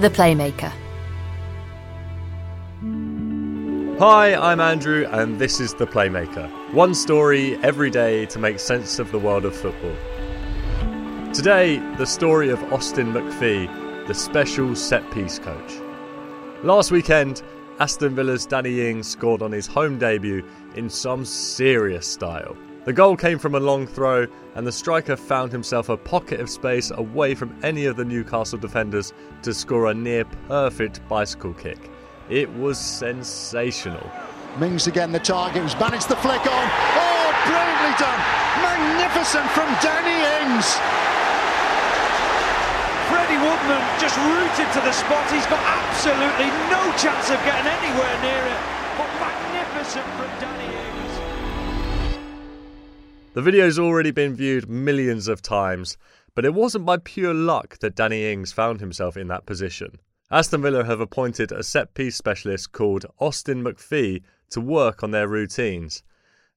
The Playmaker. Hi, I'm Andrew, and this is The Playmaker. One story every day to make sense of the world of football. Today, the story of Austin MacPhee, the special set piece coach. Last weekend, Aston Villa's Danny Ings scored on his home debut in some serious style. The goal came from a long throw, and the striker found himself a pocket of space away from any of the Newcastle defenders to score a near perfect bicycle kick. It was sensational. Mings again, the target was managed the flick on. Oh, brilliantly done! Magnificent from Danny Ings. Freddie Woodman just rooted to the spot. He's got absolutely no chance of getting anywhere near it. But magnificent from Danny Ings. The video's already been viewed millions of times, but it wasn't by pure luck that Danny Ings found himself in that position. Aston Villa have appointed a set piece specialist called Austin MacPhee to work on their routines.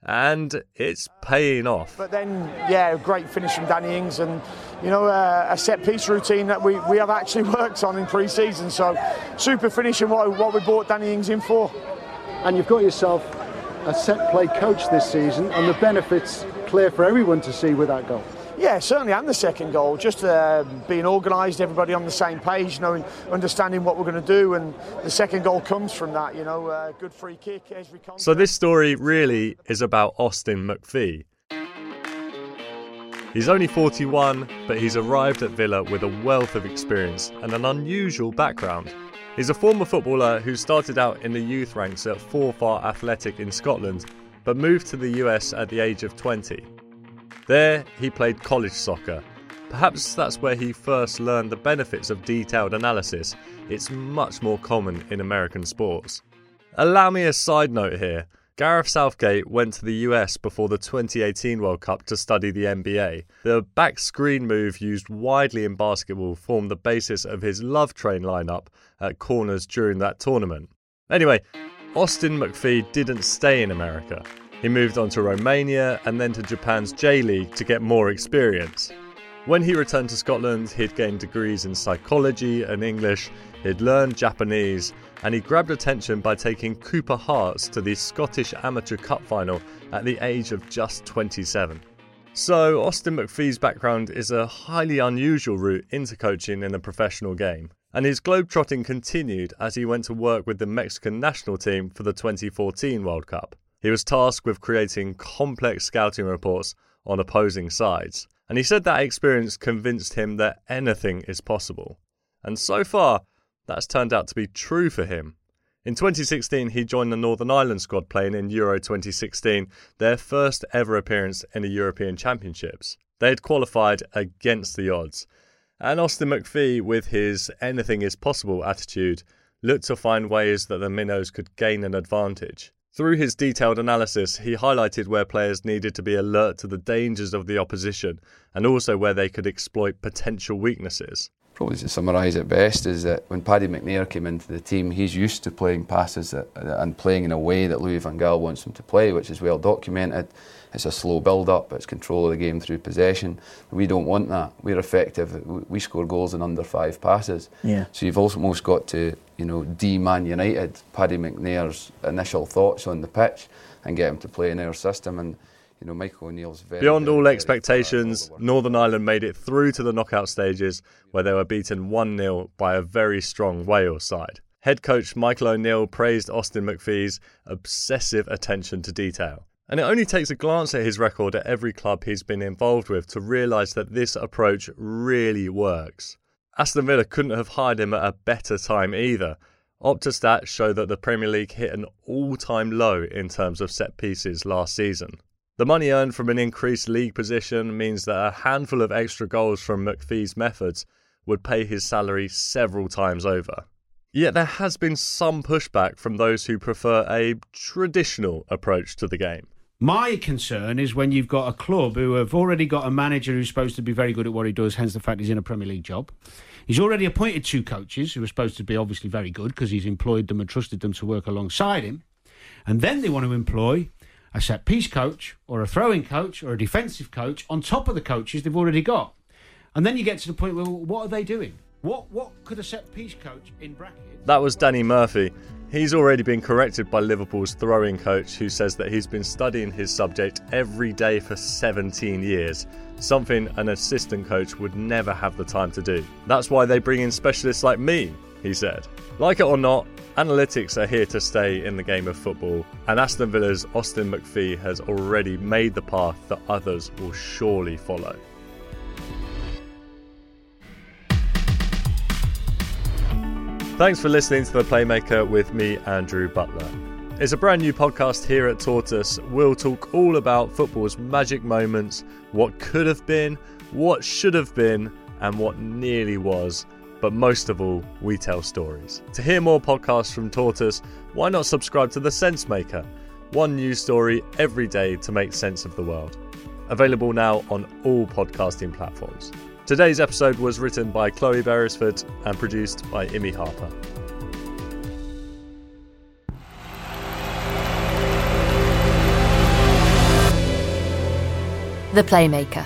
And it's paying off. But then, yeah, great finish from Danny Ings and, you know, uh, a set piece routine that we, we have actually worked on in pre season. So, super finish and what, what we brought Danny Ings in for. And you've got yourself a set play coach this season, and the benefits clear for everyone to see with that goal. Yeah, certainly, and the second goal, just uh, being organised, everybody on the same page, knowing, understanding what we're going to do, and the second goal comes from that. You know, uh, good free kick, Ezri Konsa. So this story really is about Austin MacPhee. He's only 41, but he's arrived at Villa with a wealth of experience and an unusual background. He's a former footballer who started out in the youth ranks at Forfar Athletic in Scotland, but moved to the US at the age of 20. There, he played college soccer. Perhaps that's where he first learned the benefits of detailed analysis. It's much more common in American sports. Allow me a side note here. Gareth Southgate went to the US before the 2018 World Cup to study the NBA. The back screen move used widely in basketball formed the basis of his love train lineup at corners during that tournament. Anyway, Austin MacPhee didn't stay in America. He moved on to Romania and then to Japan's J League to get more experience. When he returned to Scotland, he'd gained degrees in psychology and English, he'd learned Japanese, and he grabbed attention by taking Cupar Hearts to the Scottish Amateur Cup final at the age of just 27. So, Austin MacPhee's background is a highly unusual route into coaching in the professional game, and his globetrotting continued as he went to work with the Mexican national team for the 2014 World Cup. He was tasked with creating complex scouting reports on opposing sides, and he said that experience convinced him that anything is possible. And so far, that's turned out to be true for him. In 2016, he joined the Northern Ireland squad playing in Euro 2016, their first ever appearance in the European Championships. They had qualified against the odds. And Austin MacPhee, with his anything is possible attitude, looked to find ways that the Minnows could gain an advantage. Through his detailed analysis, he highlighted where players needed to be alert to the dangers of the opposition and also where they could exploit potential weaknesses. Probably to summarise it best is that when Paddy McNair came into the team, he's used to playing passes that, and playing in a way that Louis van Gaal wants him to play, which is well documented. It's a slow build up, it's control of the game through possession. We don't want that. We're effective. We score goals in under five passes. Yeah. So you've almost got to, you know, de Man United Paddy McNair's initial thoughts on the pitch and get him to play in our system. And you know, Michael O'Neill's very Beyond very, all very uh, expectations. Northern Ireland made it through to the knockout stages where they were beaten 1 0 by a very strong Wales side. Head coach Michael O'Neill praised Austin MacPhee's obsessive attention to detail. And it only takes a glance at his record at every club he's been involved with to realise that this approach really works. Aston Villa couldn't have hired him at a better time either. Opta stats show that the Premier League hit an all time low in terms of set pieces last season. The money earned from an increased league position means that a handful of extra goals from MacPhee's methods would pay his salary several times over. Yet there has been some pushback from those who prefer a traditional approach to the game. My concern is when you've got a club who have already got a manager who's supposed to be very good at what he does, hence the fact he's in a Premier League job. He's already appointed two coaches who are supposed to be obviously very good because he's employed them and trusted them to work alongside him. And then they want to employ a set piece coach or a throwing coach or a defensive coach on top of the coaches they've already got. And then you get to the point where, well, what are they doing? What what could a set piece coach in brackets? That was Danny Murphy. He's already been corrected by Liverpool's throwing coach, who says that he's been studying his subject every day for 17 years, something an assistant coach would never have the time to do. That's why they bring in specialists like me, he said. Like it or not, analytics are here to stay in the game of football, and Aston Villa's Austin MacPhee has already made the path that others will surely follow. Thanks for listening to The Playmaker with me, Andrew Butler. It's a brand new podcast here at Tortoise. We'll talk all about football's magic moments, what could have been, what should have been, and what nearly was. But most of all, we tell stories. To hear more podcasts from Tortoise, why not subscribe to The Sensemaker? One news story every day to make sense of the world. Available now on all podcasting platforms. Today's episode was written by Chloe Beresford and produced by Imi Harper. The Playmaker.